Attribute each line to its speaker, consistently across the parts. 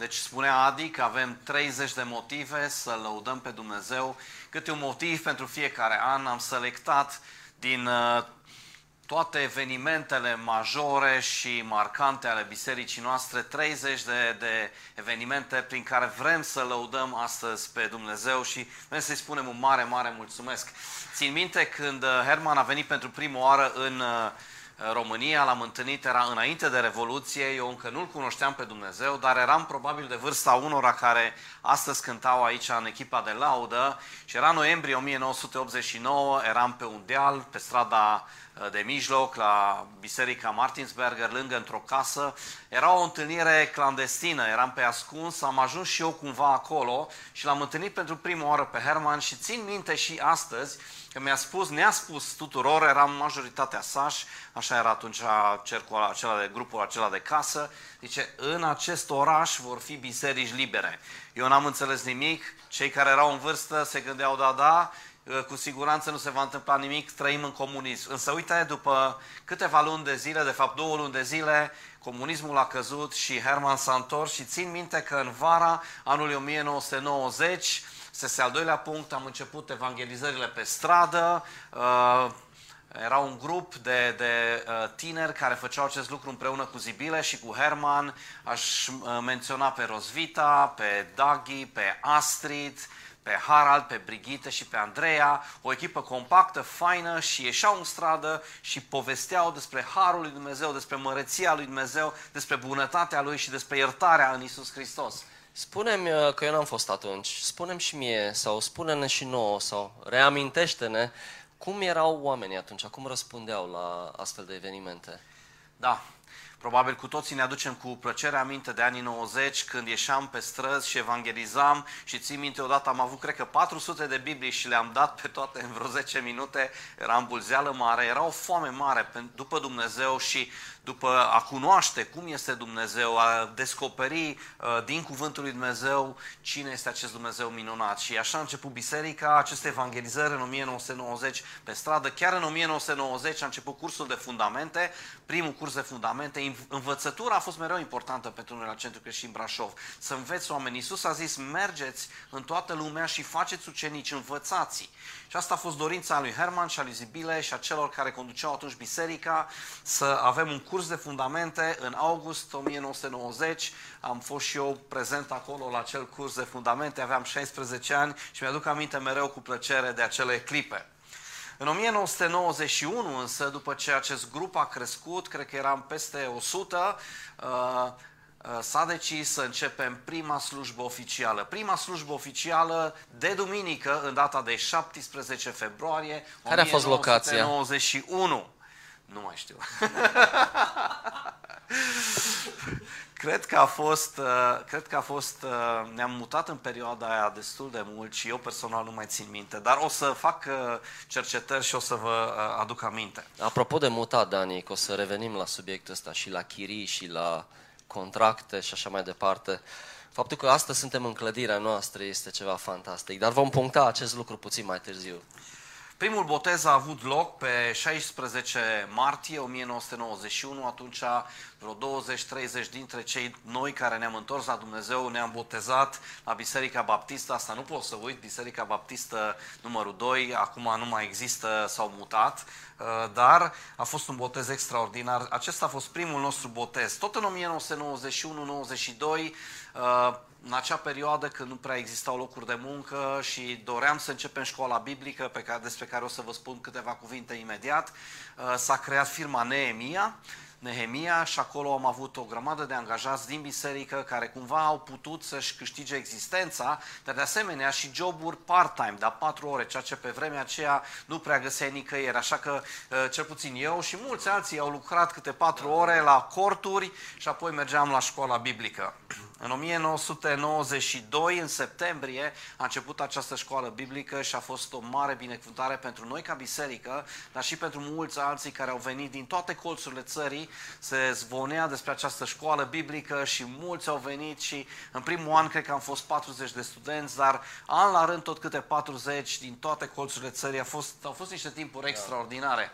Speaker 1: Deci spunea Adi că avem 30 de motive să lăudăm pe Dumnezeu. Câte un motiv pentru fiecare an am selectat din uh, toate evenimentele majore și marcante ale bisericii noastre, 30 de, de evenimente prin care vrem să lăudăm astăzi pe Dumnezeu și vrem să-i spunem un mare, mare mulțumesc. Țin minte când uh, Herman a venit pentru prima oară în uh, România, l-am întâlnit, era înainte de Revoluție, eu încă nu-L cunoșteam pe Dumnezeu, dar eram probabil de vârsta unora care astăzi cântau aici în echipa de laudă și era noiembrie 1989, eram pe un deal, pe strada uh, de mijloc, la Biserica Martinsberger, lângă într-o casă. Era o întâlnire clandestină, eram pe ascuns, am ajuns și eu cumva acolo și l-am întâlnit pentru prima oară pe Herman și țin minte și astăzi, că mi-a spus, ne-a spus tuturor, eram majoritatea sași, așa era atunci cercul acela de grupul acela de casă, zice, în acest oraș vor fi biserici libere. Eu n-am înțeles nimic, cei care erau în vârstă se gândeau, da, da, cu siguranță nu se va întâmpla nimic, trăim în comunism. Însă uite, după câteva luni de zile, de fapt două luni de zile, comunismul a căzut și Herman s-a întors și țin minte că în vara anului 1990, este al doilea punct, am început evangelizările pe stradă, uh, era un grup de, de uh, tineri care făceau acest lucru împreună cu Zibile și cu Herman. Aș uh, menționa pe Rosvita, pe Dagi, pe Astrid, pe Harald, pe Brigitte și pe Andreea, o echipă compactă, faină și ieșeau în stradă și povesteau despre Harul lui Dumnezeu, despre măreția lui Dumnezeu, despre bunătatea lui și despre iertarea în Isus Hristos.
Speaker 2: Spune-mi uh, că eu n-am fost atunci, spune și mie sau spune-ne și nouă sau reamintește-ne cum erau oamenii atunci, cum răspundeau la astfel de evenimente.
Speaker 1: Da, Probabil cu toții ne aducem cu plăcere aminte de anii 90 când ieșeam pe străzi și evangelizam. Și țin minte odată am avut cred că 400 de Biblii și le-am dat pe toate în vreo 10 minute, era în bulzeală mare, era o foame mare după Dumnezeu și după a cunoaște cum este Dumnezeu, a descoperi uh, din cuvântul lui Dumnezeu cine este acest Dumnezeu minunat. Și așa a început biserica, aceste evangelizări în 1990 pe stradă. Chiar în 1990 a început cursul de fundamente, primul curs de fundamente. Învățătura a fost mereu importantă pentru noi la Centrul Creștin Brașov. Să înveți oameni. Iisus a zis, mergeți în toată lumea și faceți ucenici, învățați și asta a fost dorința lui Herman și a lui Zibile și a celor care conduceau atunci biserica să avem un curs de fundamente în august 1990. Am fost și eu prezent acolo la acel curs de fundamente, aveam 16 ani și mi-aduc aminte mereu cu plăcere de acele clipe. În 1991 însă, după ce acest grup a crescut, cred că eram peste 100, uh, Uh, s-a decis să începem prima slujbă oficială. Prima slujbă oficială de duminică, în data de 17 februarie
Speaker 2: Care a fost locația?
Speaker 1: 91. Nu mai știu. cred că a fost, uh, cred că a fost, uh, ne-am mutat în perioada aia destul de mult și eu personal nu mai țin minte, dar o să fac cercetări și o să vă aduc aminte.
Speaker 2: Apropo de mutat, Dani, că o să revenim la subiectul ăsta și la chirii și la contracte și așa mai departe. Faptul că astăzi suntem în clădirea noastră este ceva fantastic, dar vom puncta acest lucru puțin mai târziu.
Speaker 1: Primul botez a avut loc pe 16 martie 1991, atunci vreo 20-30 dintre cei noi care ne-am întors la Dumnezeu ne-am botezat la Biserica Baptistă, asta nu pot să uit, Biserica Baptistă numărul 2, acum nu mai există, s-au mutat, uh, dar a fost un botez extraordinar. Acesta a fost primul nostru botez. Tot în 1991-92, în acea perioadă când nu prea existau locuri de muncă și doream să începem școala biblică, pe care, despre care o să vă spun câteva cuvinte imediat, uh, s-a creat firma Neemia, Nehemia și acolo am avut o grămadă de angajați din biserică care cumva au putut să-și câștige existența, dar de asemenea și joburi part-time, de patru ore, ceea ce pe vremea aceea nu prea găseai nicăieri. Așa că uh, cel puțin eu și mulți alții au lucrat câte patru ore la corturi și apoi mergeam la școala biblică. În 1992, în septembrie, a început această școală biblică și a fost o mare binecuvântare pentru noi ca biserică, dar și pentru mulți alții care au venit din toate colțurile țării. Se zvonea despre această școală biblică și mulți au venit și în primul an cred că am fost 40 de studenți, dar an la rând tot câte 40 din toate colțurile țării. A fost, au fost niște timpuri extraordinare.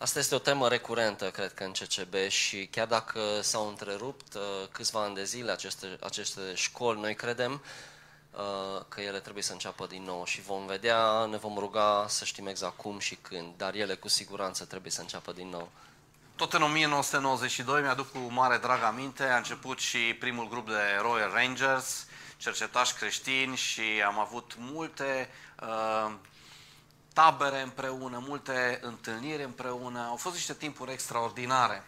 Speaker 2: Asta este o temă recurentă, cred că, în CCB și chiar dacă s-au întrerupt uh, câțiva ani de zile aceste, aceste școli, noi credem uh, că ele trebuie să înceapă din nou și vom vedea, ne vom ruga să știm exact cum și când, dar ele cu siguranță trebuie să înceapă din nou.
Speaker 1: Tot în 1992, mi-aduc cu mare drag aminte, a început și primul grup de Royal Rangers, cercetași creștini și am avut multe uh, tabere împreună, multe întâlniri împreună. Au fost niște timpuri extraordinare.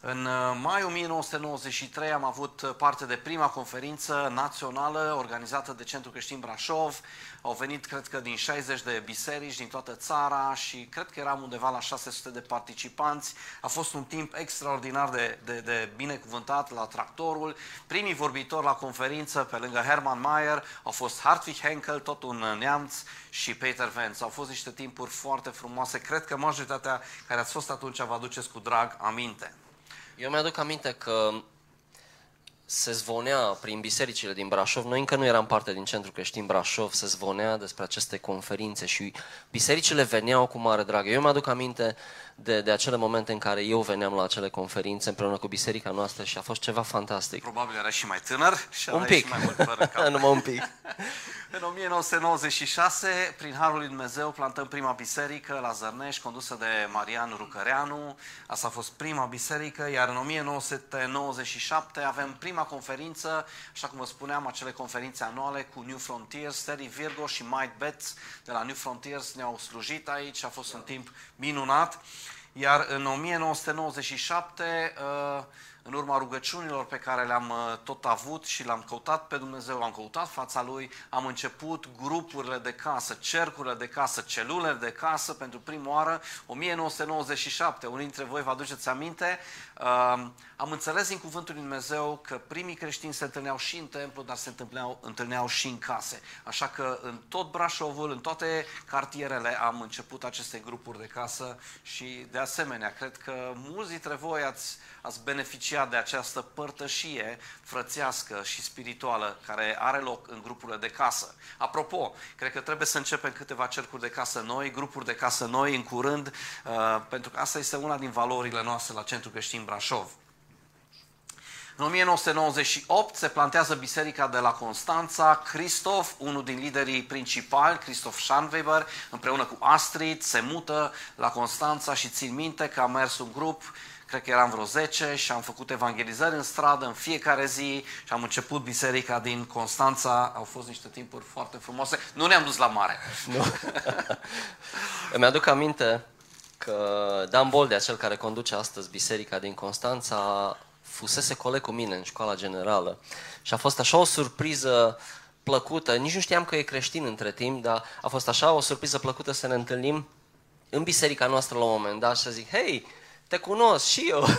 Speaker 1: În uh, mai 1993 am avut parte de prima conferință națională organizată de Centrul Creștin Brașov. Au venit, cred că, din 60 de biserici din toată țara și cred că eram undeva la 600 de participanți. A fost un timp extraordinar de, de, de binecuvântat la tractorul. Primii vorbitori la conferință, pe lângă Hermann Mayer, au fost Hartwig Henkel, tot un neamț, și Peter Vance. Au fost niște timpuri foarte frumoase. Cred că majoritatea care ați fost atunci vă aduceți cu drag aminte.
Speaker 2: Eu mi-aduc aminte că se zvonea prin bisericile din Brașov, noi încă nu eram parte din Centrul Creștin Brașov, se zvonea despre aceste conferințe și bisericile veneau cu mare drag. Eu mi-aduc aminte de, de acele momente în care eu veneam la acele conferințe împreună cu biserica noastră și a fost ceva fantastic.
Speaker 1: Probabil era și mai tânăr și
Speaker 2: un pic.
Speaker 1: și mai mult păr în cap.
Speaker 2: Numai un pic.
Speaker 1: În 1996, prin Harul lui Dumnezeu, plantăm prima biserică la Zărnești, condusă de Marian Rucăreanu. Asta a fost prima biserică, iar în 1997 avem prima conferință, așa cum vă spuneam, acele conferințe anuale cu New Frontiers, Terry Virgo și Mike Betts de la New Frontiers ne-au slujit aici, a fost un timp minunat. Iar în 1997 în urma rugăciunilor pe care le-am uh, tot avut și le-am căutat pe Dumnezeu, am căutat fața Lui, am început grupurile de casă, cercurile de casă, celulele de casă pentru prima oară, 1997. Unii dintre voi vă aduceți aminte, am înțeles din Cuvântul Lui Dumnezeu că primii creștini se întâlneau și în templu, dar se întâlneau, întâlneau și în case. Așa că în tot Brașovul, în toate cartierele am început aceste grupuri de casă și de asemenea, cred că mulți dintre voi ați, ați beneficiat de această părtășie frățească și spirituală care are loc în grupurile de casă. Apropo, cred că trebuie să începem câteva cercuri de casă noi, grupuri de casă noi în curând, uh, pentru că asta este una din valorile noastre la Centrul Creștin Brașov. În 1998 se plantează biserica de la Constanța. Cristof, unul din liderii principali, Cristof Schanweber, împreună cu Astrid, se mută la Constanța și țin minte că a mers un grup cred că eram vreo 10 și am făcut evangelizări în stradă în fiecare zi și am început biserica din Constanța. Au fost niște timpuri foarte frumoase. Nu ne-am dus la mare. Nu.
Speaker 2: Îmi aduc aminte că Dan Bolde, cel care conduce astăzi biserica din Constanța, fusese coleg cu mine în școala generală și a fost așa o surpriză plăcută, nici nu știam că e creștin între timp, dar a fost așa o surpriză plăcută să ne întâlnim în biserica noastră la un moment dat și să zic, hei, te cunosc și eu.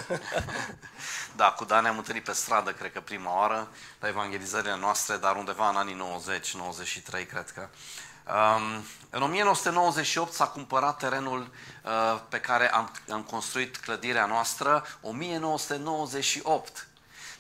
Speaker 1: Da, cu Dan ne-am întâlnit pe stradă, cred că prima oară, la evangelizările noastre, dar undeva în anii 90-93, cred că. Um, în 1998 s-a cumpărat terenul uh, pe care am, am construit clădirea noastră, 1998.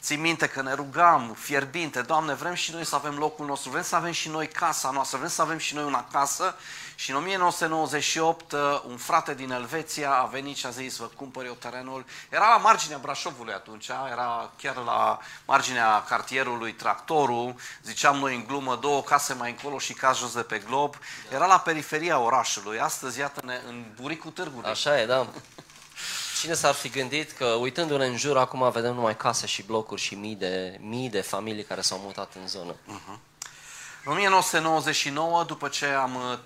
Speaker 1: Țin minte că ne rugam fierbinte, Doamne, vrem și noi să avem locul nostru, vrem să avem și noi casa noastră, vrem să avem și noi una casă. Și în 1998 uh, un frate din Elveția a venit și a zis, vă cumpăr eu terenul. Era la marginea Brașovului atunci, era chiar la marginea cartierului Tractorul, ziceam noi în glumă, două case mai încolo și caz jos de pe glob. Era la periferia orașului, astăzi iată-ne în buricul târgului.
Speaker 2: Așa e, da. Cine s-ar fi gândit că uitându-ne în jur acum vedem numai case și blocuri și mii de, mii de familii care s-au mutat în zonă. Uh-huh.
Speaker 1: În 1999, după ce am uh,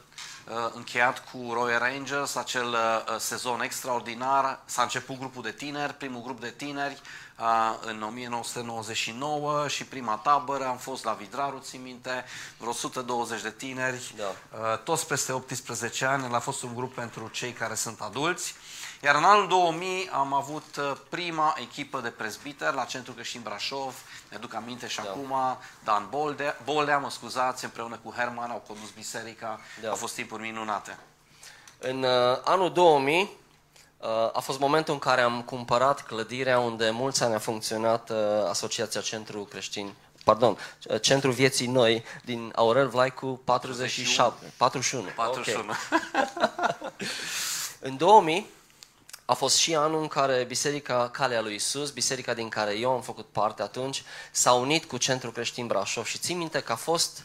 Speaker 1: încheiat cu Royal Rangers acel uh, sezon extraordinar, s-a început grupul de tineri, primul grup de tineri uh, în 1999 și prima tabără, am fost la Vidraru, țin minte, vreo 120 de tineri, da. toți peste 18 ani, a fost un grup pentru cei care sunt adulți. Iar în anul 2000 am avut uh, prima echipă de prezbiter la Centrul Creștin Brașov, ne duc aminte și da. acum, Dan Boldea, Boldea, mă scuzați, împreună cu Herman au condus biserica, da. au fost timpuri minunate.
Speaker 2: În uh, anul 2000 uh, a fost momentul în care am cumpărat clădirea unde mulți ani a funcționat uh, Asociația Centru Creștin pardon, uh, Centrul Vieții Noi din Aurel Vlaicu 47, 41.
Speaker 1: 41. Okay.
Speaker 2: în 2000 a fost și anul în care Biserica Calea lui Isus, biserica din care eu am făcut parte atunci, s-a unit cu Centrul Creștin Brașov și țin minte că a fost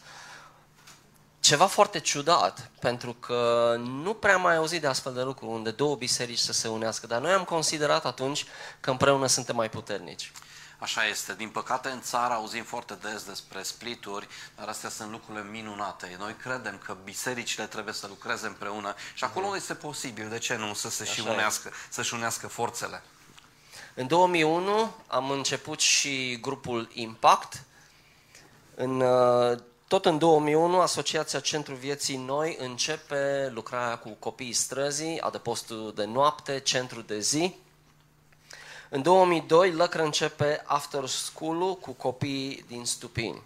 Speaker 2: ceva foarte ciudat, pentru că nu prea mai auzit de astfel de lucruri, unde două biserici să se unească, dar noi am considerat atunci că împreună suntem mai puternici.
Speaker 1: Așa este. Din păcate, în țară auzim foarte des despre splituri, dar astea sunt lucrurile minunate. Noi credem că bisericile trebuie să lucreze împreună și acolo unde este posibil, de ce nu, să se și
Speaker 2: Așa e.
Speaker 1: unească, să-și unească forțele.
Speaker 2: În 2001 am început și grupul Impact. În, uh, tot în 2001, Asociația Centru Vieții Noi începe lucrarea cu copiii străzii, adăpostul de noapte, centru de zi. În 2002, Lăcră începe after school cu copiii din Stupini.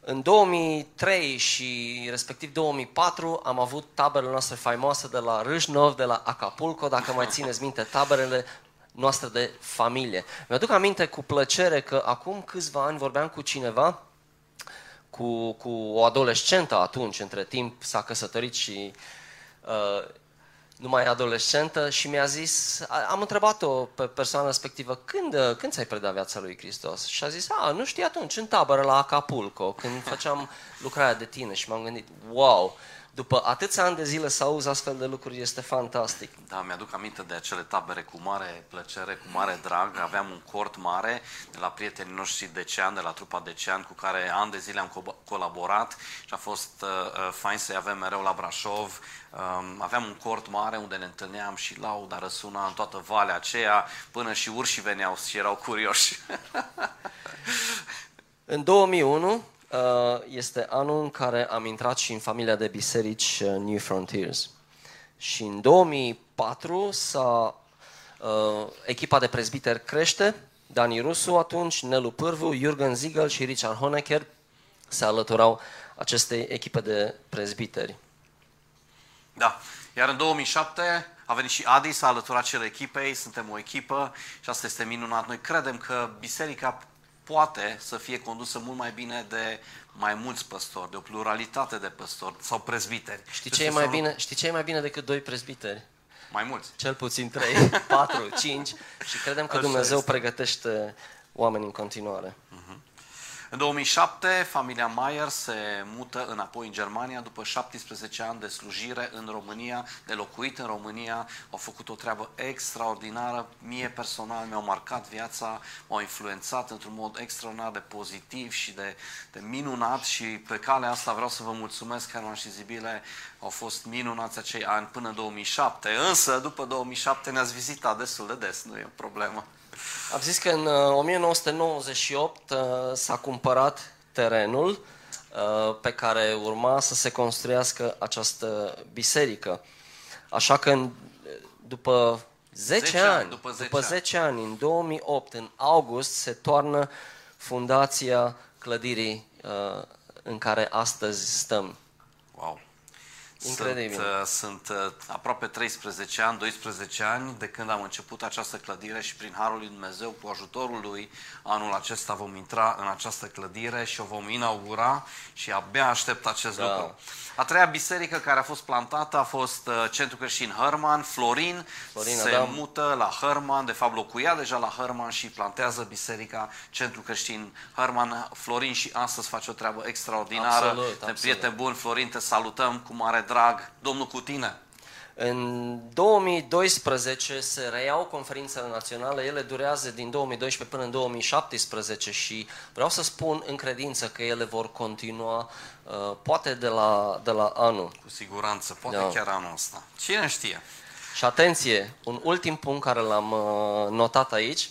Speaker 2: În 2003 și respectiv 2004 am avut taberele noastre faimoase de la Râșnov, de la Acapulco, dacă mai țineți minte, taberele noastre de familie. Mi-aduc aminte cu plăcere că acum câțiva ani vorbeam cu cineva, cu, cu o adolescentă atunci, între timp s-a căsătorit și uh, nu mai e adolescentă și mi-a zis, a- am întrebat-o pe persoana respectivă, când, uh, când ți-ai predat viața lui Hristos? Și a zis, a, nu știu atunci, în tabără la Acapulco, când făceam lucrarea de tine și m-am gândit, wow, după atâția ani de zile să auzi astfel de lucruri este fantastic.
Speaker 1: Da, mi-aduc aminte de acele tabere cu mare plăcere, cu mare drag. Aveam un cort mare de la prietenii noștri Decean, de la trupa Decean, cu care ani de zile am co- colaborat și a fost uh, uh, fain să-i avem mereu la Brașov. Um, aveam un cort mare unde ne întâlneam și lauda răsuna în toată valea aceea, până și urșii veneau și erau curioși.
Speaker 2: În 2001 uh, este anul în care am intrat și în familia de biserici uh, New Frontiers. Și în 2004 s-a, uh, echipa de prezbiteri crește, Dani Rusu atunci, Nelu Pârvu, Jürgen Ziegel și Richard Honecker se alăturau acestei echipe de prezbiteri.
Speaker 1: Da. Iar în 2007 a venit și Adi, s-a alăturat celor echipei, suntem o echipă și asta este minunat. Noi credem că biserica poate să fie condusă mult mai bine de mai mulți păstori, de o pluralitate de păstori sau prezbiteri.
Speaker 2: Știi
Speaker 1: Deci
Speaker 2: ce, e
Speaker 1: să
Speaker 2: mai
Speaker 1: nu-
Speaker 2: bine, știi ce e mai bine decât doi prezbiteri?
Speaker 1: Mai mulți.
Speaker 2: Cel puțin 3, 4, 5 și credem că
Speaker 1: Așa
Speaker 2: Dumnezeu
Speaker 1: este.
Speaker 2: pregătește oameni în continuare.
Speaker 1: În 2007, familia Mayer se mută înapoi în Germania după 17 ani de slujire în România, de locuit în România. Au făcut o treabă extraordinară. Mie personal mi-au marcat viața, m-au influențat într-un mod extraordinar de pozitiv și de, de minunat și pe calea asta vreau să vă mulțumesc, Herman și Zibile. Au fost minunați acei ani până în 2007, însă după 2007 ne-ați vizitat destul de des, nu e o problemă.
Speaker 2: Am zis că în uh, 1998 uh, s-a cumpărat terenul uh, pe care urma să se construiască această biserică. Așa că în, după 10,
Speaker 1: 10
Speaker 2: ani,
Speaker 1: ani, după 10
Speaker 2: după
Speaker 1: ani.
Speaker 2: 10 ani, în 2008, în august, se toarnă fundația clădirii uh, în care astăzi stăm.
Speaker 1: Wow.
Speaker 2: Incredibil.
Speaker 1: Sunt, uh, sunt uh, aproape 13 ani, 12 ani de când am început această clădire și prin Harul lui Dumnezeu, cu ajutorul lui, anul acesta vom intra în această clădire și o vom inaugura și abia aștept acest
Speaker 2: Da.
Speaker 1: lucru. A treia biserică care a fost plantată a fost uh, Centrul Creștin Hărman, Florin,
Speaker 2: Florin
Speaker 1: se
Speaker 2: Adam.
Speaker 1: mută la Hărman, de fapt locuia deja la Hărman și plantează biserica Centrul Creștin Hărman. Florin și astăzi face o treabă extraordinară.
Speaker 2: Absolut,
Speaker 1: Ne
Speaker 2: absolut.
Speaker 1: prieten bun, Florin, te salutăm cu mare drag. Domnul cu tine.
Speaker 2: În 2012 se reiau conferințele naționale, ele durează din 2012 până în 2017 și vreau să spun în credință că ele vor continua uh, poate de la, de la anul.
Speaker 1: Cu siguranță, poate
Speaker 2: Da.
Speaker 1: chiar anul ăsta. Cine știe?
Speaker 2: Și atenție, un ultim punct care l-am uh, notat aici,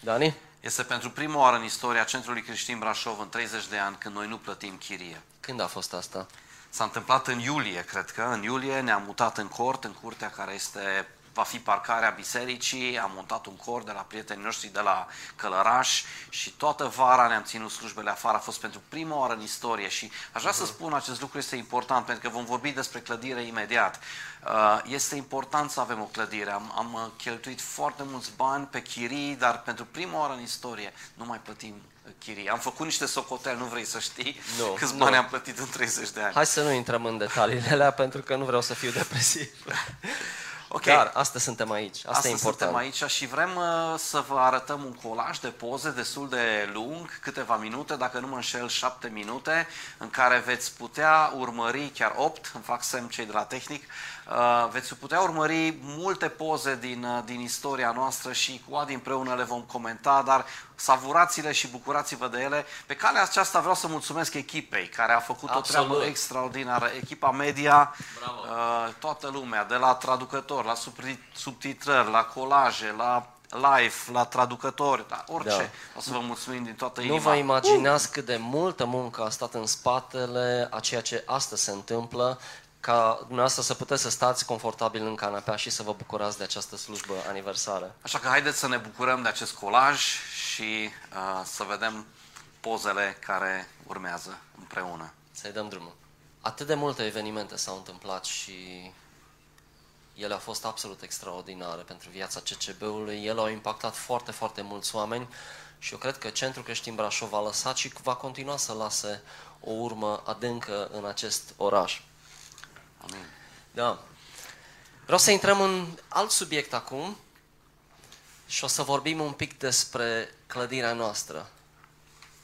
Speaker 2: Dani?
Speaker 1: Este pentru prima oară în istoria Centrului Creștin Brașov în 30 de ani când noi nu plătim chirie.
Speaker 2: Când a fost asta?
Speaker 1: S-a întâmplat în iulie, cred că. În iulie ne-am mutat în cort, în curtea care este va fi parcarea bisericii, am montat un cor de la prietenii noștri de la Călăraș și toată vara ne-am ținut slujbele afară, a fost pentru prima oară în istorie și aș vrea să spun acest lucru este important pentru că vom vorbi despre clădire imediat. Uh, Este important să avem o clădire, am, am uh, cheltuit foarte mulți bani pe chirii, dar pentru prima oară în istorie nu mai plătim uh, chirii. Am făcut niște socoteli, nu vrei să știi
Speaker 2: Nu,
Speaker 1: câți
Speaker 2: nu.
Speaker 1: bani am plătit în 30 de ani.
Speaker 2: Hai să nu intrăm în detaliile alea pentru că nu vreau să fiu depresiv.
Speaker 1: Ok.
Speaker 2: Dar astăzi suntem aici. Asta
Speaker 1: Astăzi
Speaker 2: e important.
Speaker 1: suntem aici și vrem uh, să vă arătăm un colaj de poze destul de lung, câteva minute, dacă nu mă înșel, șapte minute, în care veți putea urmări, chiar opt, îmi fac semn cei de la tehnic, uh, veți putea urmări multe poze din, uh, din istoria noastră și cu Adi împreună le vom comenta, dar savurați-le și bucurați-vă de ele. Pe calea aceasta vreau să mulțumesc echipei care a făcut
Speaker 2: Absolut.
Speaker 1: o treabă extraordinară, echipa media,
Speaker 2: Bravo.
Speaker 1: uh, toată lumea, de la traducători, la subri- subtitrări, la colaje, la live, la traducători, la orice.
Speaker 2: Da.
Speaker 1: O să vă mulțumim din toată
Speaker 2: Nu
Speaker 1: inima.
Speaker 2: vă imaginați cât de multă muncă a stat în spatele a ceea ce astăzi se întâmplă, ca dumneavoastră să puteți să stați confortabil în canapea și să vă bucurați de această slujbă aniversară.
Speaker 1: Așa că haideți să ne bucurăm de acest colaj și uh, să vedem pozele care urmează împreună.
Speaker 2: Să-i dăm drumul. Atât de multe evenimente s-au întâmplat și ele au fost absolut extraordinare pentru viața CCB-ului. Ele au impactat foarte, foarte mulți oameni și eu cred că Centrul Creștin Brașov a lăsat și va continua să lase o urmă adâncă în acest oraș.
Speaker 1: Amin.
Speaker 2: Da. Vreau să intrăm în alt subiect acum și o să vorbim un pic despre clădirea noastră.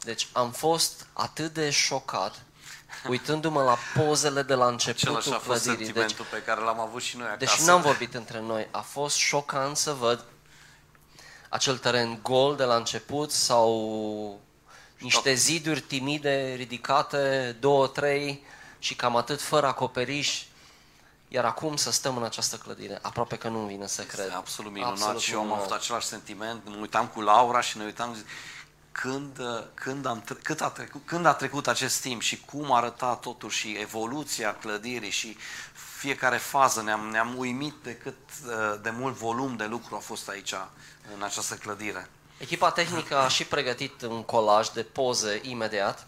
Speaker 2: Deci am fost atât de șocat uitându-mă la pozele de la începutul
Speaker 1: Același a fost
Speaker 2: clădirii. Deci,
Speaker 1: sentimentul pe care l-am avut și noi acasă.
Speaker 2: deci n-am vorbit între noi. A fost șocant să văd acel teren gol de la început sau niște ziduri timide, ridicate, două, trei și cam atât, fără acoperiș. Iar acum să stăm în această clădire, aproape că nu-mi vine să cred.
Speaker 1: Este absolut minunat
Speaker 2: Absolut
Speaker 1: și eu am
Speaker 2: minunat.
Speaker 1: avut același sentiment. Mă uitam cu Laura și ne uitam zic, când, uh, când, am, tre- cât a trecut, când a trecut acest timp și cum arăta totul și evoluția clădirii și fiecare fază ne-am, ne-am uimit de cât uh, de mult volum de lucru a fost aici în această clădire.
Speaker 2: Echipa tehnică a și pregătit un colaj de poze imediat,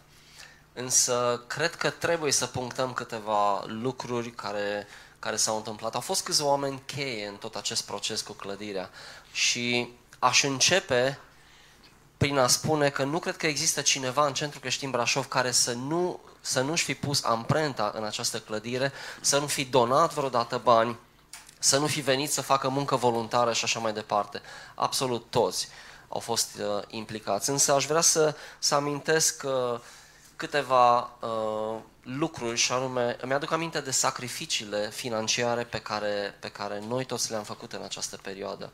Speaker 2: însă cred că trebuie să punctăm câteva lucruri care, care s-au întâmplat. Au fost câțiva oameni cheie în tot acest proces cu clădirea și aș începe prin a spune că nu cred că există cineva în Centrul Creștin Brașov care să nu să nu-și fi pus amprenta în această clădire, să nu fi donat vreodată bani, să nu fi venit să facă muncă voluntară și așa mai departe. Absolut toți au fost uh, implicați. Însă aș vrea să, să amintesc uh, câteva uh, lucruri și anume, îmi aduc aminte de sacrificiile financiare pe care, pe care noi toți le-am făcut în această perioadă.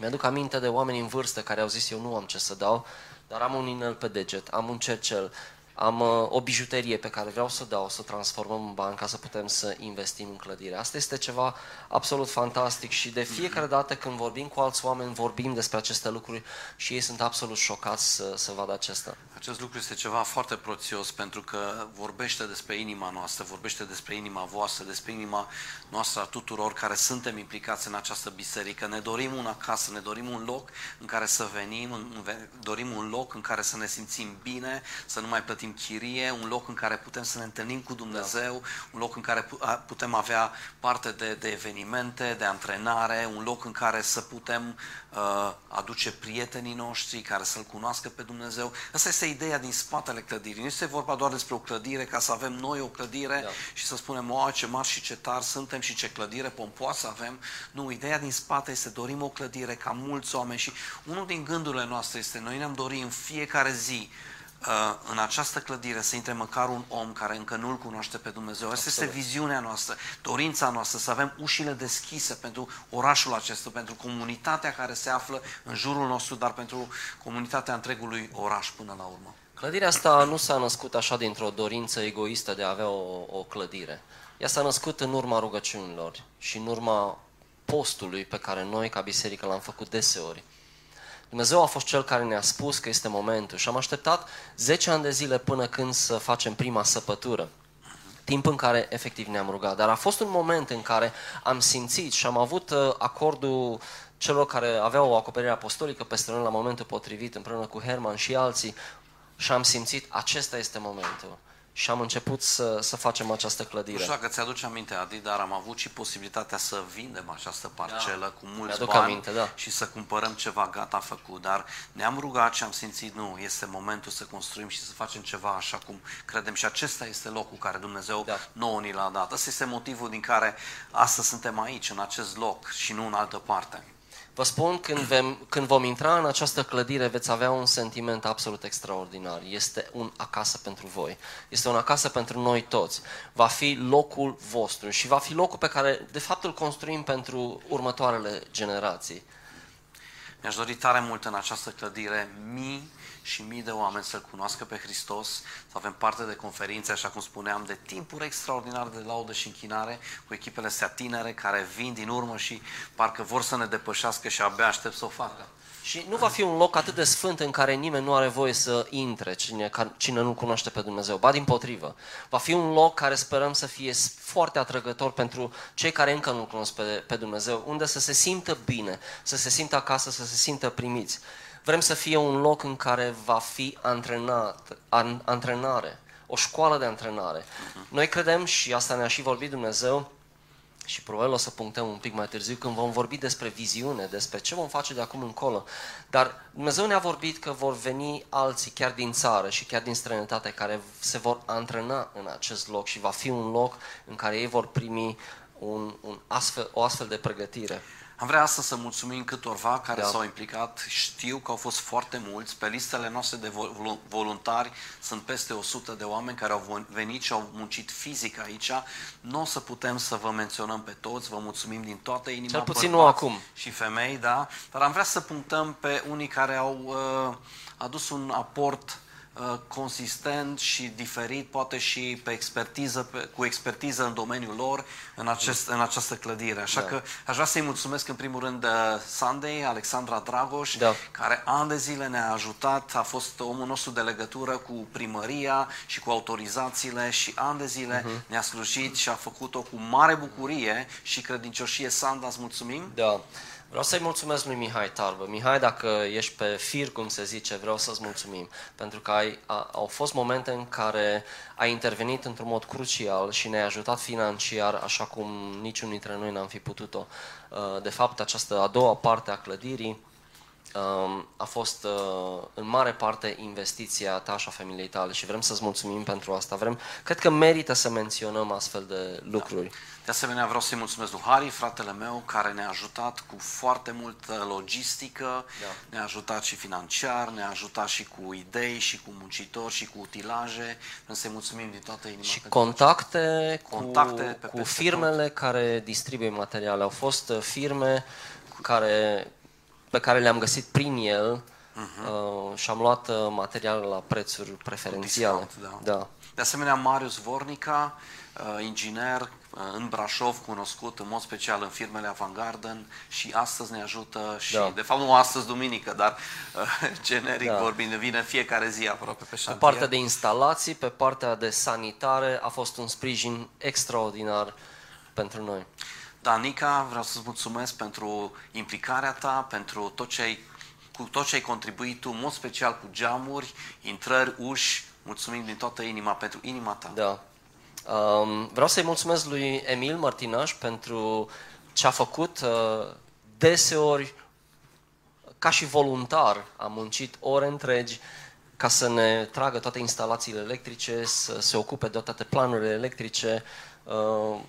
Speaker 2: Mi-aduc aminte de oameni în vârstă care au zis eu nu am ce să dau, dar am un inel pe deget, am un cercel, am uh, o bijuterie pe care vreau să o dau, să o transformăm în bani ca să putem să investim în clădire. Asta este ceva absolut fantastic și de fiecare dată când vorbim cu alți oameni, vorbim despre aceste lucruri și ei sunt absolut șocați să, să vadă acesta.
Speaker 1: Acest lucru este ceva foarte proțios pentru că vorbește despre inima noastră, vorbește despre inima voastră, despre inima noastră a tuturor care suntem implicați în această biserică. Ne dorim una casă, ne dorim un loc în care să venim, în- în- dorim un loc în care să ne simțim bine, să nu mai plătim chirie, un loc în care putem să ne întâlnim cu Dumnezeu, un loc în care pu- a- putem avea parte de, de evenimente, de antrenare, un loc în care să putem uh, aduce prietenii noștri care să-L cunoască pe Dumnezeu. Asta este ideea din spatele clădirii. Nu este vorba doar despre o clădire ca să avem noi o clădire
Speaker 2: Da.
Speaker 1: și să spunem, o, ce mari și ce tari suntem și ce clădire pompoasă avem. Nu, ideea din spate este dorim o clădire ca mulți oameni și unul din gândurile noastre este noi ne-am dorit în fiecare zi uh, în această clădire să intre măcar un om care încă nu-L cunoaște pe Dumnezeu. Asta este
Speaker 2: Absolut.
Speaker 1: viziunea noastră, dorința noastră, să avem ușile deschise pentru orașul acesta, pentru comunitatea care se află în jurul nostru, dar pentru comunitatea întregului oraș până la urmă.
Speaker 2: Clădirea asta nu s-a născut așa dintr-o dorință egoistă de a avea o, o clădire. Ea s-a născut în urma rugăciunilor și în urma postului pe care noi, ca biserică, l-am făcut deseori. Dumnezeu a fost Cel care ne-a spus că este momentul și am așteptat 10 ani de zile până când să facem prima săpătură. Timp în care efectiv ne-am rugat. Dar a fost un moment în care am simțit și am avut uh, acordul celor care aveau o acoperire apostolică peste noi la momentul potrivit, împreună cu Herman și alții, și am simțit, acesta este momentul. Și am început să, să facem această
Speaker 1: Nu
Speaker 2: clădire.
Speaker 1: știu dacă ți-aduce aminte, Adi, dar am avut și posibilitatea să vindem această parcelă da. cu mulți
Speaker 2: Mi-aduc
Speaker 1: bani
Speaker 2: aminte, da.
Speaker 1: și să cumpărăm ceva gata făcut, dar ne-am rugat și am simțit, nu, este momentul să construim și să facem ceva așa cum credem și acesta este locul care Dumnezeu
Speaker 2: Da.
Speaker 1: nouă ni l-a dat. Ăsta este motivul din care astăzi suntem aici, în acest loc și nu în altă parte.
Speaker 2: Vă spun, când, vem, când vom intra în această clădire, veți avea un sentiment absolut extraordinar. Este un acasă pentru voi. Este un acasă pentru noi toți. Va fi locul vostru și va fi locul pe care, de fapt, îl construim pentru următoarele generații.
Speaker 1: Mi-aș dori tare mult în această clădire mii și mii de oameni să-L cunoască pe Hristos, să avem parte de conferințe, așa cum spuneam, de timpuri extraordinare de laudă și închinare cu echipele astea tinere care vin din urmă și parcă vor să ne depășească și abia aștept să o facă.
Speaker 2: Și nu va fi un loc atât de sfânt în care nimeni nu are voie să intre, cine, ca- cine nu cunoaște pe Dumnezeu. Ba din potrivă. Va fi un loc care sperăm să fie s- foarte atrăgător pentru cei care încă nu cunosc pe, pe Dumnezeu, unde să se simtă bine, să se simtă acasă, să se simtă primiți. Vrem să fie un loc în care va fi antrenat, an, antrenare, o școală de antrenare. Noi credem, și asta ne-a și vorbit Dumnezeu, și probabil o să punctăm un pic mai târziu când vom vorbi despre viziune, despre ce vom face de acum încolo. Dar Dumnezeu ne-a vorbit că vor veni alții, chiar din țară și chiar din străinătate, care se vor antrena în acest loc și va fi un loc în care ei vor primi un, un astfel, o astfel de pregătire.
Speaker 1: Am vrea astăzi să mulțumim câtorva care
Speaker 2: Da.
Speaker 1: s-au implicat. Știu că au fost foarte mulți. Pe listele noastre de vol- voluntari sunt peste 100 de oameni care au vo- venit și au muncit fizic aici. Nu o să putem să vă menționăm pe toți. Vă mulțumim din toată inima.
Speaker 2: Cel puțin nu
Speaker 1: bărbați
Speaker 2: acum.
Speaker 1: Și femei, da. Dar am vrea să punctăm pe unii care au uh, adus un aport uh, consistent și diferit, poate și pe expertiză, pe, cu expertiză în domeniul lor, în, acest, în această clădire. Așa
Speaker 2: Da.
Speaker 1: că aș vrea să-i mulțumesc în primul rând uh, Sandei, Alexandra Dragoș,
Speaker 2: Da.
Speaker 1: care ani de zile ne-a ajutat, a fost omul nostru de legătură cu primăria și cu autorizațiile și ani de zile
Speaker 2: Mhm.
Speaker 1: ne-a slujit și a făcut-o cu mare bucurie și credincioșie. Sanda, îți mulțumim!
Speaker 2: Da. Vreau să-i mulțumesc lui Mihai Tarbă. Mihai, dacă ești pe fir, cum se zice, vreau să-ți mulțumim. Pentru că ai, a, au fost momente în care ai intervenit într-un mod crucial și ne-ai ajutat financiar, așa cum niciunul dintre noi n-am fi putut-o. Uh, De fapt, această a doua parte a clădirii um, a fost uh, în mare parte investiția ta și a familiei tale și vrem să-ți mulțumim pentru asta. Vrem, cred că merită să menționăm astfel de lucruri.
Speaker 1: De asemenea, vreau să-i mulțumesc lui Harry, fratele meu, care ne-a ajutat cu foarte multă logistică,
Speaker 2: Da.
Speaker 1: ne-a ajutat și financiar, ne-a ajutat și cu idei, și cu muncitori, și cu utilaje. Vrem să-i mulțumim din toată inima.
Speaker 2: Și
Speaker 1: pentru
Speaker 2: contacte,
Speaker 1: Contacte pe
Speaker 2: cu, cu
Speaker 1: peste
Speaker 2: firmele care distribuie materiale. Au fost uh, firme care, pe care le-am găsit prin el uh, și am luat uh, materiale la prețuri preferențiale.
Speaker 1: discount,
Speaker 2: da.
Speaker 1: De asemenea, Marius Vornica, uh, inginer uh, în Brașov, cunoscut în mod special în firmele Avantgarden și astăzi ne ajută și,
Speaker 2: Da.
Speaker 1: de fapt nu astăzi duminică, dar uh, generic
Speaker 2: Da.
Speaker 1: vorbind, vine în fiecare zi aproape pe
Speaker 2: Pe
Speaker 1: șantier.
Speaker 2: partea de instalații, pe partea de sanitare, a fost un sprijin extraordinar pentru noi.
Speaker 1: Danica, vreau să-ți mulțumesc pentru implicarea ta, pentru tot ce ai, cu tot ce ai contribuit tu, în mod special cu geamuri, intrări, uși. Mulțumim din toată inima pentru inima ta.
Speaker 2: Da. Um, vreau să-i mulțumesc lui Emil Martinaș pentru ce a făcut. Uh, deseori, ca și voluntar, a muncit ore întregi ca să ne tragă toate instalațiile electrice, să se ocupe de toate planurile electrice, uh,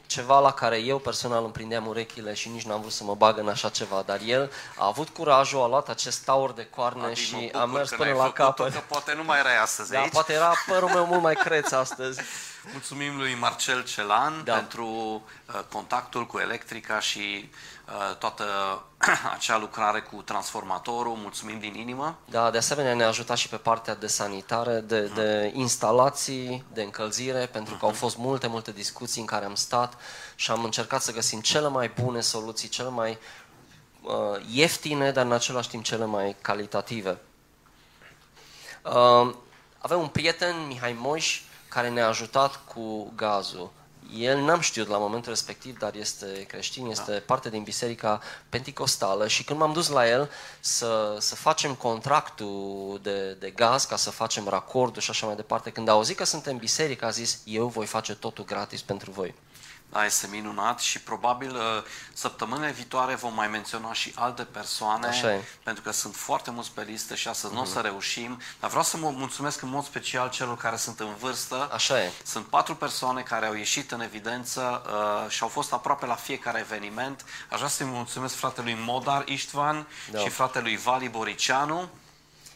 Speaker 2: ceva la care eu personal îmi prindeam urechile și nici n-am vrut să mă bag în așa ceva, dar el a avut curajul, a luat acest taur de coarne
Speaker 1: Adi, mă
Speaker 2: și
Speaker 1: bucur
Speaker 2: a mers
Speaker 1: că
Speaker 2: până
Speaker 1: n-ai
Speaker 2: la
Speaker 1: făcut-o,
Speaker 2: capăt.
Speaker 1: Că poate nu mai erai astăzi
Speaker 2: Da,
Speaker 1: aici.
Speaker 2: poate era părul meu mult mai creț astăzi.
Speaker 1: Mulțumim lui Marcel Celan
Speaker 2: Da.
Speaker 1: pentru uh, contactul cu electrica și uh, toată acea lucrare cu transformatorul. Mulțumim din inimă.
Speaker 2: Da, de asemenea ne-a ajutat și pe partea de sanitare, de, de instalații, de încălzire, pentru că au fost multe, multe discuții în care am stat și am încercat să găsim cele mai bune soluții, cele mai uh, ieftine, dar în același timp cele mai calitative. Uh, avem un prieten, Mihai Moș, care ne-a ajutat cu gazul. El n-am știut la momentul respectiv, dar este creștin, este da. parte din biserica penticostală și când m-am dus la el să, să facem contractul de, de gaz, ca să facem racordul și așa mai departe, când a auzit că suntem biserică, a zis, eu voi face totul gratis pentru voi.
Speaker 1: Da, este minunat și probabil uh, săptămânile viitoare vom mai menționa și alte persoane,
Speaker 2: Așa e.
Speaker 1: pentru că sunt foarte mulți pe listă și astăzi mm-hmm. nu o să
Speaker 2: Mhm.
Speaker 1: reușim, dar vreau să mă mulțumesc în mod special celor care sunt în vârstă.
Speaker 2: Așa e.
Speaker 1: Sunt patru persoane care au ieșit în evidență uh, și au fost aproape la fiecare eveniment. Aș vrea să-i mulțumesc fratelui Modar Istvan
Speaker 2: Da.
Speaker 1: și fratelui Vali Boricianu.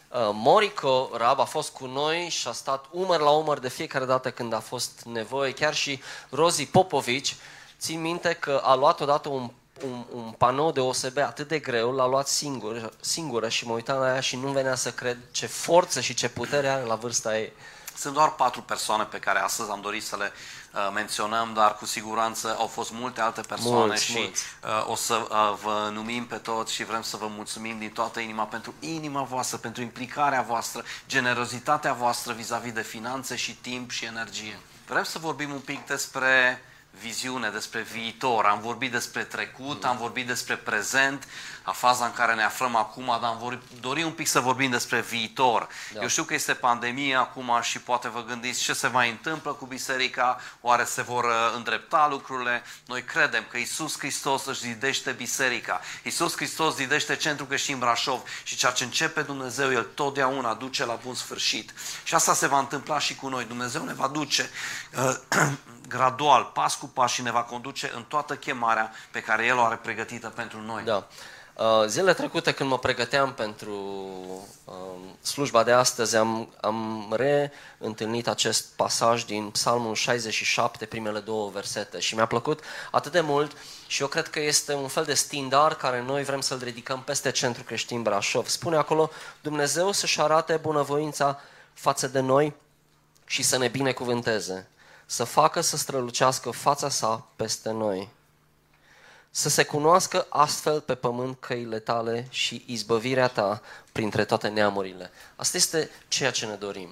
Speaker 2: Uh, Morico Rab a fost cu noi și a stat umăr la umăr de fiecare dată când a fost nevoie. Chiar și Rozi Popovici, țin minte că a luat odată un, un, un panou de OSB atât de greu, l-a luat singur, singură și mă uitam la ea și nu venea să cred ce forță și ce putere are la vârsta ei.
Speaker 1: Sunt doar patru persoane pe care astăzi am dorit să le uh, menționăm, dar cu siguranță au fost multe alte persoane
Speaker 2: Mulți,
Speaker 1: și
Speaker 2: mulți.
Speaker 1: Uh, o să uh, vă numim pe toți și vrem să vă mulțumim din toată inima pentru inima voastră, pentru implicarea voastră, generozitatea voastră vis-a-vis de finanțe și timp și energie. Vrem să vorbim un pic despre viziune, despre viitor. Am vorbit despre trecut, am vorbit despre prezent, a faza în care ne aflăm acum, dar am vor- dori un pic să vorbim despre viitor.
Speaker 2: Da.
Speaker 1: Eu știu că este pandemie acum și poate vă gândiți ce se mai întâmplă cu biserica, oare se vor uh, îndrepta lucrurile. Noi credem că Isus Hristos își zidește biserica. Isus Hristos zidește Centrul Creștin Brașov și ceea ce începe Dumnezeu, El totdeauna duce la bun sfârșit. Și asta se va întâmpla și cu noi. Dumnezeu ne va duce uh, gradual, pas cu pas și ne va conduce în toată chemarea pe care El o are pregătită pentru noi.
Speaker 2: Da. Uh, Zilele trecute când mă pregăteam pentru uh, slujba de astăzi, am, am reîntâlnit acest pasaj din Psalmul 67, primele două versete și mi-a plăcut atât de mult și eu cred că este un fel de stindar care noi vrem să-l ridicăm peste Centrul Creștin Brașov. Spune acolo, Dumnezeu să-și arate bunăvoința față de noi și să ne binecuvânteze, să facă să strălucească fața sa peste noi să se cunoască astfel pe pământ căile tale și izbăvirea ta printre toate neamurile. Asta este ceea ce ne dorim.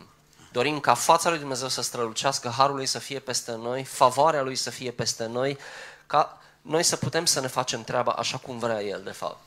Speaker 2: Dorim ca fața lui Dumnezeu să strălucească, harul lui să fie peste noi, favoarea lui să fie peste noi, ca noi să putem să ne facem treaba așa cum vrea El, de fapt.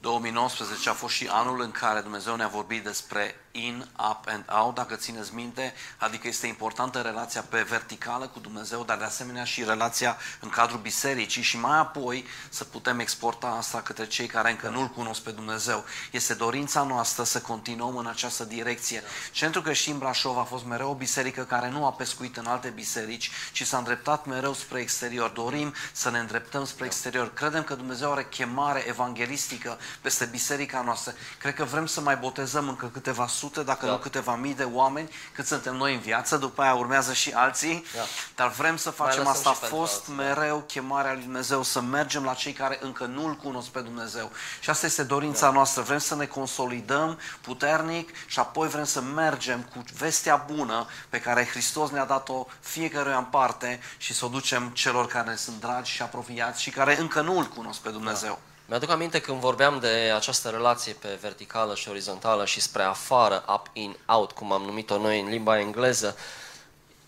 Speaker 1: 2019 a fost și anul în care Dumnezeu ne-a vorbit despre in, up and out, dacă țineți minte, adică este importantă relația pe verticală cu Dumnezeu, dar de asemenea și relația în cadrul bisericii și mai apoi să putem exporta asta către cei care încă nu-L cunosc pe Dumnezeu. Este dorința noastră să continuăm în această direcție. Centrul Creștin Brașov a fost mereu o biserică care nu a pescuit în alte biserici, ci s-a îndreptat mereu spre exterior. Dorim să ne îndreptăm spre exterior. Credem că Dumnezeu are chemare evanghelistică peste biserica noastră. Cred că vrem să mai botezăm încă câteva sute, dacă
Speaker 2: Da.
Speaker 1: nu câteva mii de oameni, cât suntem noi în viață, după aia urmează și alții,
Speaker 2: Da.
Speaker 1: dar vrem să facem
Speaker 2: lăsăm
Speaker 1: asta. A
Speaker 2: și pentru
Speaker 1: fost
Speaker 2: alții, da.
Speaker 1: mereu chemarea lui Dumnezeu să mergem la cei care încă nu-L cunosc pe Dumnezeu. Și asta este dorința noastră. Vrem să ne consolidăm puternic și apoi vrem să mergem cu vestea bună pe care Hristos ne-a dat-o fiecăruia în parte și să o ducem celor care ne sunt dragi și apropiați și care încă nu-L cunosc pe Dumnezeu.
Speaker 2: Mi-aduc aminte când vorbeam de această relație pe verticală și orizontală și spre afară, up, in, out, cum am numit-o noi în limba engleză,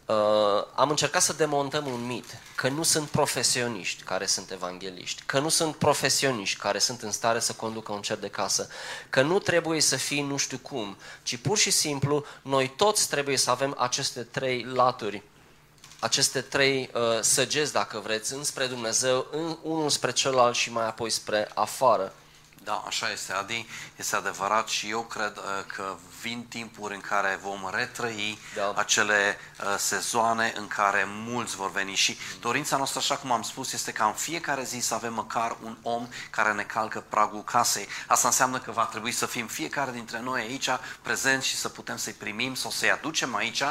Speaker 2: uh, am încercat să demontăm un mit, că nu sunt profesioniști care sunt evangeliști, că nu sunt profesioniști care sunt în stare să conducă un cer de casă, că nu trebuie să fii nu știu cum, ci pur și simplu noi toți trebuie să avem aceste trei laturi aceste trei uh, săgeți, dacă vreți, înspre Dumnezeu, în, unul spre celălalt și mai apoi spre afară.
Speaker 1: Da, așa este, Adi, este adevărat și eu cred uh, că vin timpuri în care vom retrăi
Speaker 2: Da.
Speaker 1: acele uh, sezoane în care mulți vor veni și dorința noastră, așa cum am spus, este ca în fiecare zi să avem măcar un om care ne calcă pragul casei. Asta înseamnă că va trebui să fim fiecare dintre noi aici prezenți și să putem să-i primim sau să-i aducem aici.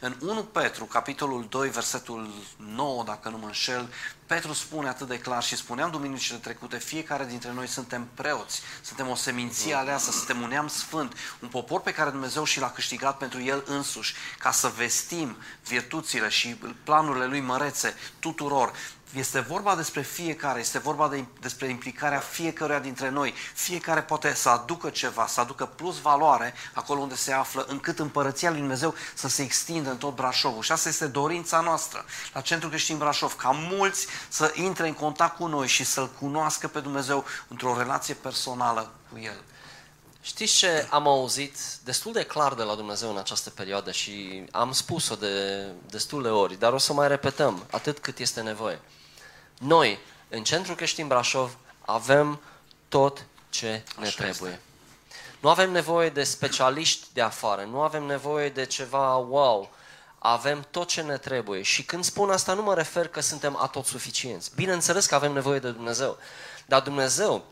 Speaker 1: În 1 Petru, capitolul 2, versetul 9, dacă nu mă înșel, Petru spune atât de clar și spuneam duminicile trecute, fiecare dintre noi suntem preoți, suntem o seminție aleasă, suntem un neam sfânt, un popor pe care Dumnezeu și l-a câștigat pentru El însuși, ca să vestim virtuțile și planurile Lui mărețe tuturor. Este vorba despre fiecare, este vorba de, despre implicarea fiecăruia dintre noi. Fiecare poate să aducă ceva, să aducă plus valoare acolo unde se află, încât împărăția lui Dumnezeu să se extindă în tot Brașovul. Și asta este dorința noastră la Centrul Creștin Brașov, ca mulți să intre în contact cu noi și să-L cunoască pe Dumnezeu într-o relație personală cu El.
Speaker 2: Știți ce am auzit destul de clar de la Dumnezeu în această perioadă și am spus-o de destul de ori, dar o să mai repetăm atât cât este nevoie. Noi, în Centrul Creștin Brașov, avem tot ce ne
Speaker 1: Așa
Speaker 2: trebuie.
Speaker 1: este.
Speaker 2: Nu avem nevoie de specialiști de afară, nu avem nevoie de ceva wow. Avem tot ce ne trebuie. Și când spun asta, nu mă refer că suntem atot suficienți. Bineînțeles că avem nevoie de Dumnezeu. Dar Dumnezeu,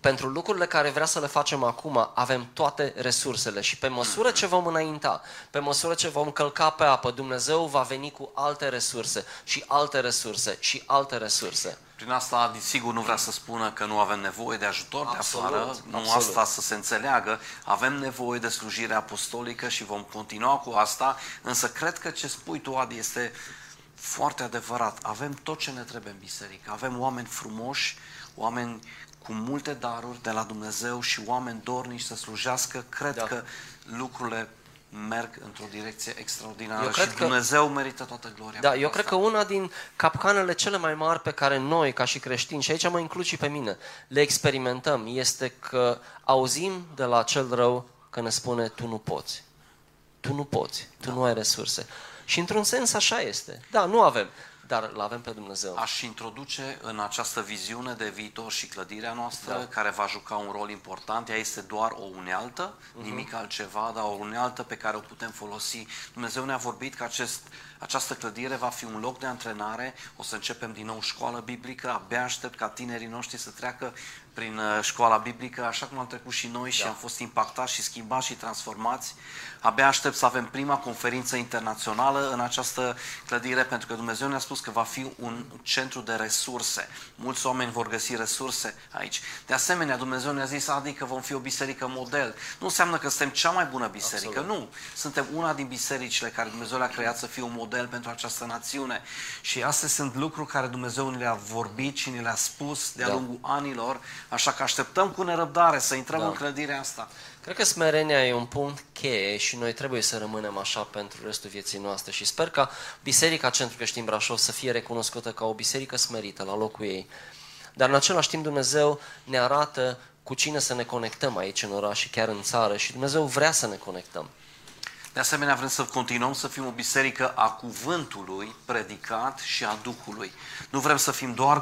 Speaker 2: pentru lucrurile care vrea să le facem acum, avem toate resursele și pe măsură ce vom înainta, pe măsură ce vom călca pe apă, Dumnezeu va veni cu alte resurse și alte resurse și alte resurse.
Speaker 1: Prin asta, sigur, nu vrea să spună că nu avem nevoie de ajutor
Speaker 2: Absolut,
Speaker 1: de afară, nu
Speaker 2: absolut.
Speaker 1: asta să se înțeleagă. Avem nevoie de slujire apostolică și vom continua cu asta, însă cred că ce spui tu, Adi, este foarte adevărat. Avem tot ce ne trebuie în biserică. Avem oameni frumoși, oameni cu multe daruri de la Dumnezeu și oameni dornici să slujească. Cred
Speaker 2: Da.
Speaker 1: că lucrurile merg într-o direcție extraordinară
Speaker 2: Eu cred
Speaker 1: și
Speaker 2: că-
Speaker 1: Dumnezeu merită toată gloria.
Speaker 2: Da,
Speaker 1: pentru
Speaker 2: eu cred
Speaker 1: asta.
Speaker 2: că una din capcanele cele mai mari pe care noi, ca și creștini, și aici mă includ și pe mine, le experimentăm, este că auzim de la cel rău că ne spune tu nu poți. Tu nu poți, tu nu ai resurse. Și într-un sens așa este. Da, nu avem, dar îl avem pe Dumnezeu.
Speaker 1: Aș introduce în această viziune de viitor și clădirea noastră,
Speaker 2: Da.
Speaker 1: care va juca un rol important. Ea este doar o unealtă,
Speaker 2: Mhm.
Speaker 1: nimic altceva, dar o unealtă pe care o putem folosi. Dumnezeu ne-a vorbit că acest, această clădire va fi un loc de antrenare. O să începem din nou școală biblică. Abia aștept ca tinerii noștri să treacă prin uh, școala biblică, așa cum am trecut și noi și
Speaker 2: Da.
Speaker 1: am fost impactați și schimbați și transformați. Abia aștept să avem prima conferință internațională în această clădire, pentru că Dumnezeu ne-a spus că va fi un centru de resurse. Mulți oameni vor găsi resurse aici. De asemenea, Dumnezeu ne-a zis, adică vom fi o biserică model. Nu înseamnă că suntem cea mai bună biserică,
Speaker 2: Absolut.
Speaker 1: nu. Suntem una din bisericile care Dumnezeu le-a creat să fie un model pentru această națiune. Și astea sunt lucruri care Dumnezeu ne le-a vorbit și ne le-a spus de-a
Speaker 2: Da.
Speaker 1: lungul anilor, așa că așteptăm cu nerăbdare să intrăm
Speaker 2: Da.
Speaker 1: în clădirea asta.
Speaker 2: Cred că smerenia e un punct cheie și noi trebuie să rămânem așa pentru restul vieții noastre și sper ca Biserica Centru Creștin Brașov să fie recunoscută ca o biserică smerită la locul ei. Dar în același timp Dumnezeu ne arată cu cine să ne conectăm aici în oraș și chiar în țară și Dumnezeu vrea să ne conectăm.
Speaker 1: De asemenea, vrem să continuăm să fim o biserică a cuvântului predicat și a Duhului. Nu vrem să fim doar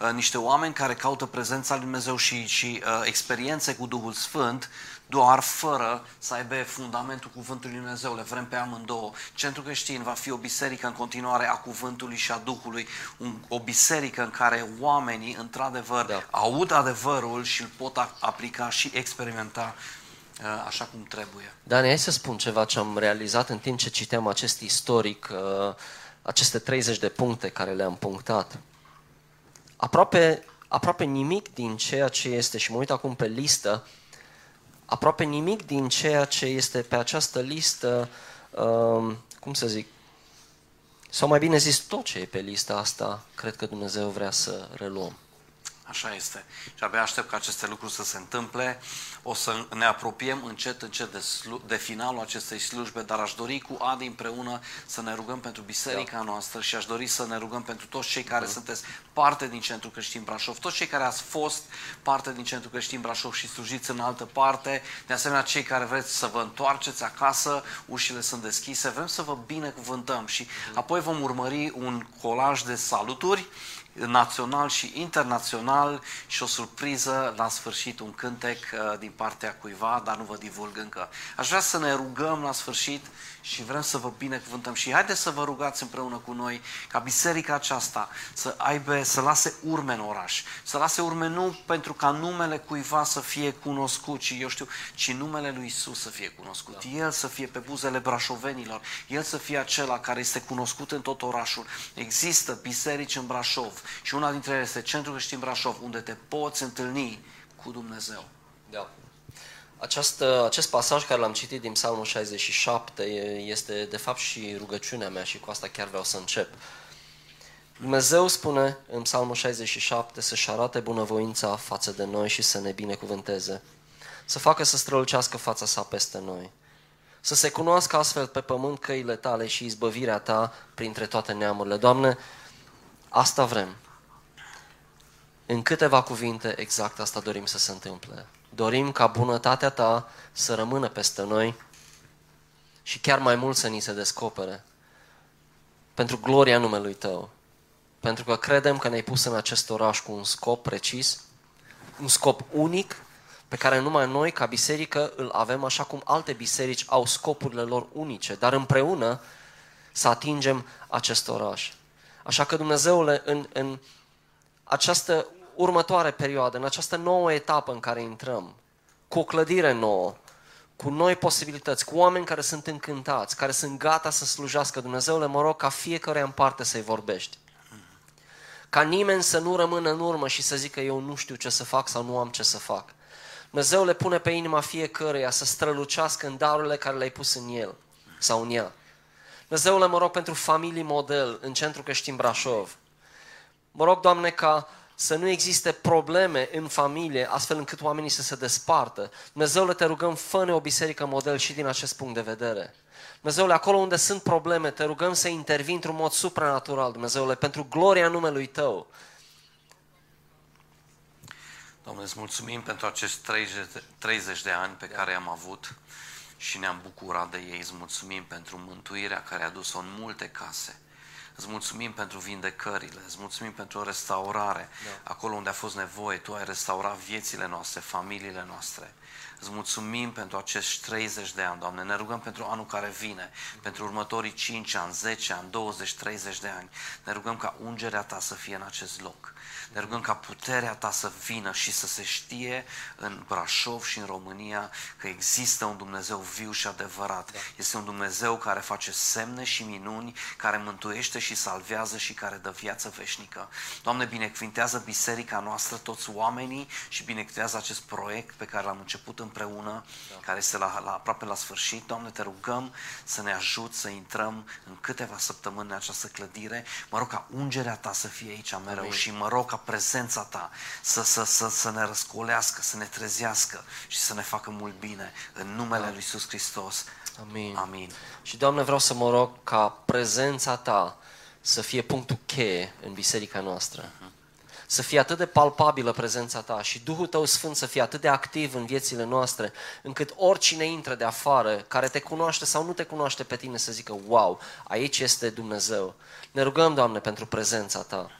Speaker 1: uh, niște oameni care caută prezența lui Dumnezeu și, și uh, experiențe cu Duhul Sfânt, doar fără să aibă fundamentul cuvântului lui Dumnezeu. Le vrem pe amândouă. Centrul creștin va fi o biserică în continuare a cuvântului și a Duhului, un, o biserică în care oamenii, într-adevăr,
Speaker 2: Da.
Speaker 1: aud adevărul și îl pot a- aplica și experimenta uh, așa cum trebuie.
Speaker 2: Dani, hai să spun ceva ce am realizat în timp ce citeam acest istoric, uh, aceste 30 de puncte care le-am punctat. Aproape, aproape nimic din ceea ce este, și mă uit acum pe listă, aproape nimic din ceea ce este pe această listă, um, cum să zic, sau mai bine zis, tot ce e pe lista asta, cred că Dumnezeu vrea să reluăm.
Speaker 1: Așa este. Și abia aștept ca aceste lucruri să se întâmple. O să ne apropiem încet, încet de, slu- de finalul acestei slujbe, dar aș dori cu Adi împreună să ne rugăm pentru biserica
Speaker 2: Da.
Speaker 1: noastră și aș dori să ne rugăm pentru toți cei care sunteți parte din Centrul Creștin Brașov, toți cei care ați fost parte din Centrul Creștin Brașov și slujiți în altă parte, de asemenea cei care vreți să vă întoarceți acasă, ușile sunt deschise, vrem să vă binecuvântăm și apoi vom urmări un colaj de saluturi național și internațional și o surpriză la sfârșit, un cântec uh, din partea cuiva, dar nu vă divulg încă. Aș vrea să ne rugăm la sfârșit și vrem să vă binecuvântăm și haideți să vă rugați împreună cu noi ca biserica aceasta să aibă, să lase urme în oraș, să lase urme nu pentru ca numele cuiva să fie cunoscut, ci eu știu, ci numele lui Isus să fie cunoscut. Da. El să fie pe buzele brașovenilor, el să fie acela care este cunoscut în tot orașul. Există biserici în Brașov și una dintre ele este Centrul Creștin Brașov, unde te poți întâlni cu Dumnezeu.
Speaker 2: Da. Această, acest pasaj care l-am citit din Psalmul 67 e- este de fapt și rugăciunea mea și cu asta chiar vreau să încep. Dumnezeu spune în Psalmul 67 să-și arate bunăvoința față de noi și să ne binecuvânteze. Să facă să strălucească fața sa peste noi. Să se cunoască astfel pe pământ căile tale și izbăvirea ta printre toate neamurile. Doamne, asta vrem. În câteva cuvinte, exact asta dorim să se întâmple. Dorim ca bunătatea ta să rămână peste noi și chiar mai mult să ni se descopere pentru gloria numelui tău. Pentru că credem că ne-ai pus în acest oraș cu un scop precis, un scop unic, pe care numai noi, ca biserică, îl avem așa cum alte biserici au scopurile lor unice, dar împreună să atingem acest oraș. Așa că Dumnezeule, în, în această următoare perioadă, în această nouă etapă în care intrăm, cu o clădire nouă, cu noi posibilități, cu oameni care sunt încântați, care sunt gata să slujească Dumnezeule, mă rog ca fiecare în parte să-i vorbești. Ca nimeni să nu rămână în urmă și să zică eu nu știu ce să fac sau nu am ce să fac. Dumnezeu le pune pe inima fiecăruia să strălucească în darurile care le-ai pus în el sau în ea. Dumnezeule, mă rog pentru familii model în centrul Creștin Brașov. Mă rog, Doamne, ca să nu existe probleme în familie, astfel încât oamenii să se despartă. Dumnezeule, te rugăm, fă o biserică model și din acest punct de vedere. Dumnezeule, acolo unde sunt probleme, te rugăm să intervii într-un mod supranatural, Dumnezeule, pentru gloria numelui Tău.
Speaker 1: Doamne, îți mulțumim pentru acești 30 de ani pe care am avut și ne-am bucurat de ei. Îți mulțumim pentru mântuirea care a dus-o în multe case. Îți mulțumim pentru vindecările, îți mulțumim pentru o restaurare. Da. Acolo unde a fost nevoie, Tu ai restaurat viețile noastre, familiile noastre. Îți mulțumim pentru acești 30 de ani, Doamne. Ne rugăm pentru anul care vine, pentru următorii 5 ani, 10 ani, 20, 30 de ani. Ne rugăm ca ungerea Ta să fie în acest loc. Ne rugăm ca puterea Ta să vină și să se știe în Brașov și în România că există un Dumnezeu viu și adevărat. Da. Este un Dumnezeu care face semne și minuni, care mântuiește și salvează și care dă viață veșnică. Doamne, binecuvintează biserica noastră, toți oamenii și binecuvintează acest proiect pe care l-am început împreună, da. care este la, la, aproape la sfârșit. Doamne, te rugăm să ne ajut să intrăm în câteva săptămâni în această clădire. Mă rog ca ungerea Ta să fie aici mereu Amin. și mă rog ca prezența Ta să, să, să, să ne răscolească, să ne trezească și să ne facă mult bine. În numele Lui Iisus Hristos.
Speaker 2: Amin.
Speaker 1: Amin.
Speaker 2: Și, Doamne, vreau să mă rog ca prezența Ta să fie punctul cheie în biserica noastră. Uh-huh. Să fie atât de palpabilă prezența Ta și Duhul Tău Sfânt să fie atât de activ în viețile noastre, încât oricine intră de afară, care te cunoaște sau nu te cunoaște pe tine, să zică, wow, aici este Dumnezeu. Ne rugăm, Doamne, pentru prezența Ta.